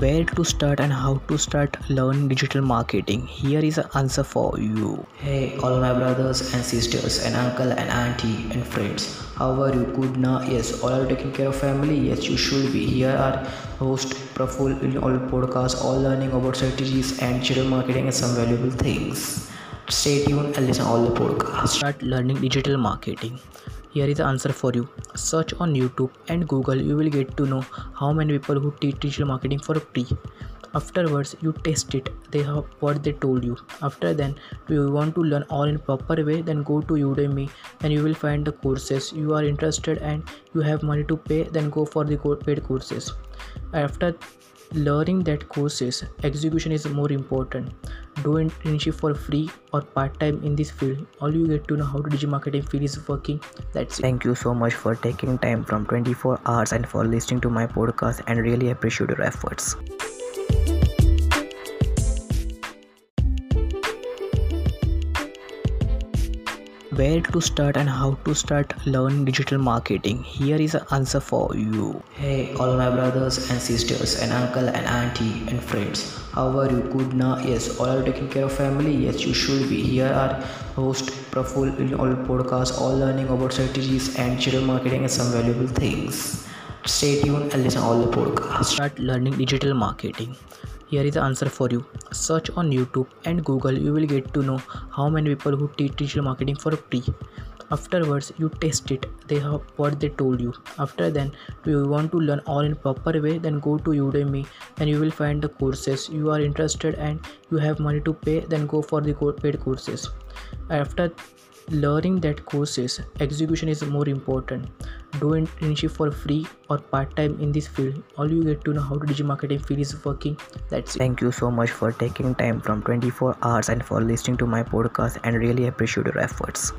where to start and how to start learn digital marketing. Here is an answer for you. Hey all my brothers and sisters and uncle and auntie and friends. How are you? Good now yes. All are taking care of family? Yes you should be. Here are host praful in all podcasts all learning about strategies and digital marketing and some valuable things. Stay tuned and listen all the podcasts. Start learning digital marketing here is the answer for you. Search on youtube and google you will get to know how many people who teach digital marketing for free. Afterwards you test it. They have what they told you. After then if you want to learn all in proper way? Then go to udemy and you will find the courses. You are interested and you have money to pay then go for the paid courses. After learning that courses execution is more important. Do internship for free or part-time in this field. All you get to know how to digital marketing field is working. That's it. Thank you so much for taking time from 24 hours and for listening to my podcast and really appreciate your efforts where to start and how to start learn digital marketing. Here is an answer for you. Hey all my brothers and sisters and uncle and auntie and friends. How are you? Good now yes. All are taking care of family? Yes you should be. Here are host praful in all podcasts all learning about strategies and digital marketing and some valuable things. Stay tuned and listen all the podcasts. Start learning digital marketing here is the answer for you. Search on youtube and google you will get to know how many people who teach digital marketing for free. Afterwards you test it. They have what they told you. After then if you want to learn all in proper way? Then go to udemy and you will find the courses. You are interested and you have money to pay then go for the paid courses. After learning that courses execution is more important. Do internship for free or part-time in this field. All you get to know how to digital marketing field is working. That's it. Thank you so much for taking time from 24 hours and for listening to my podcast and really appreciate your efforts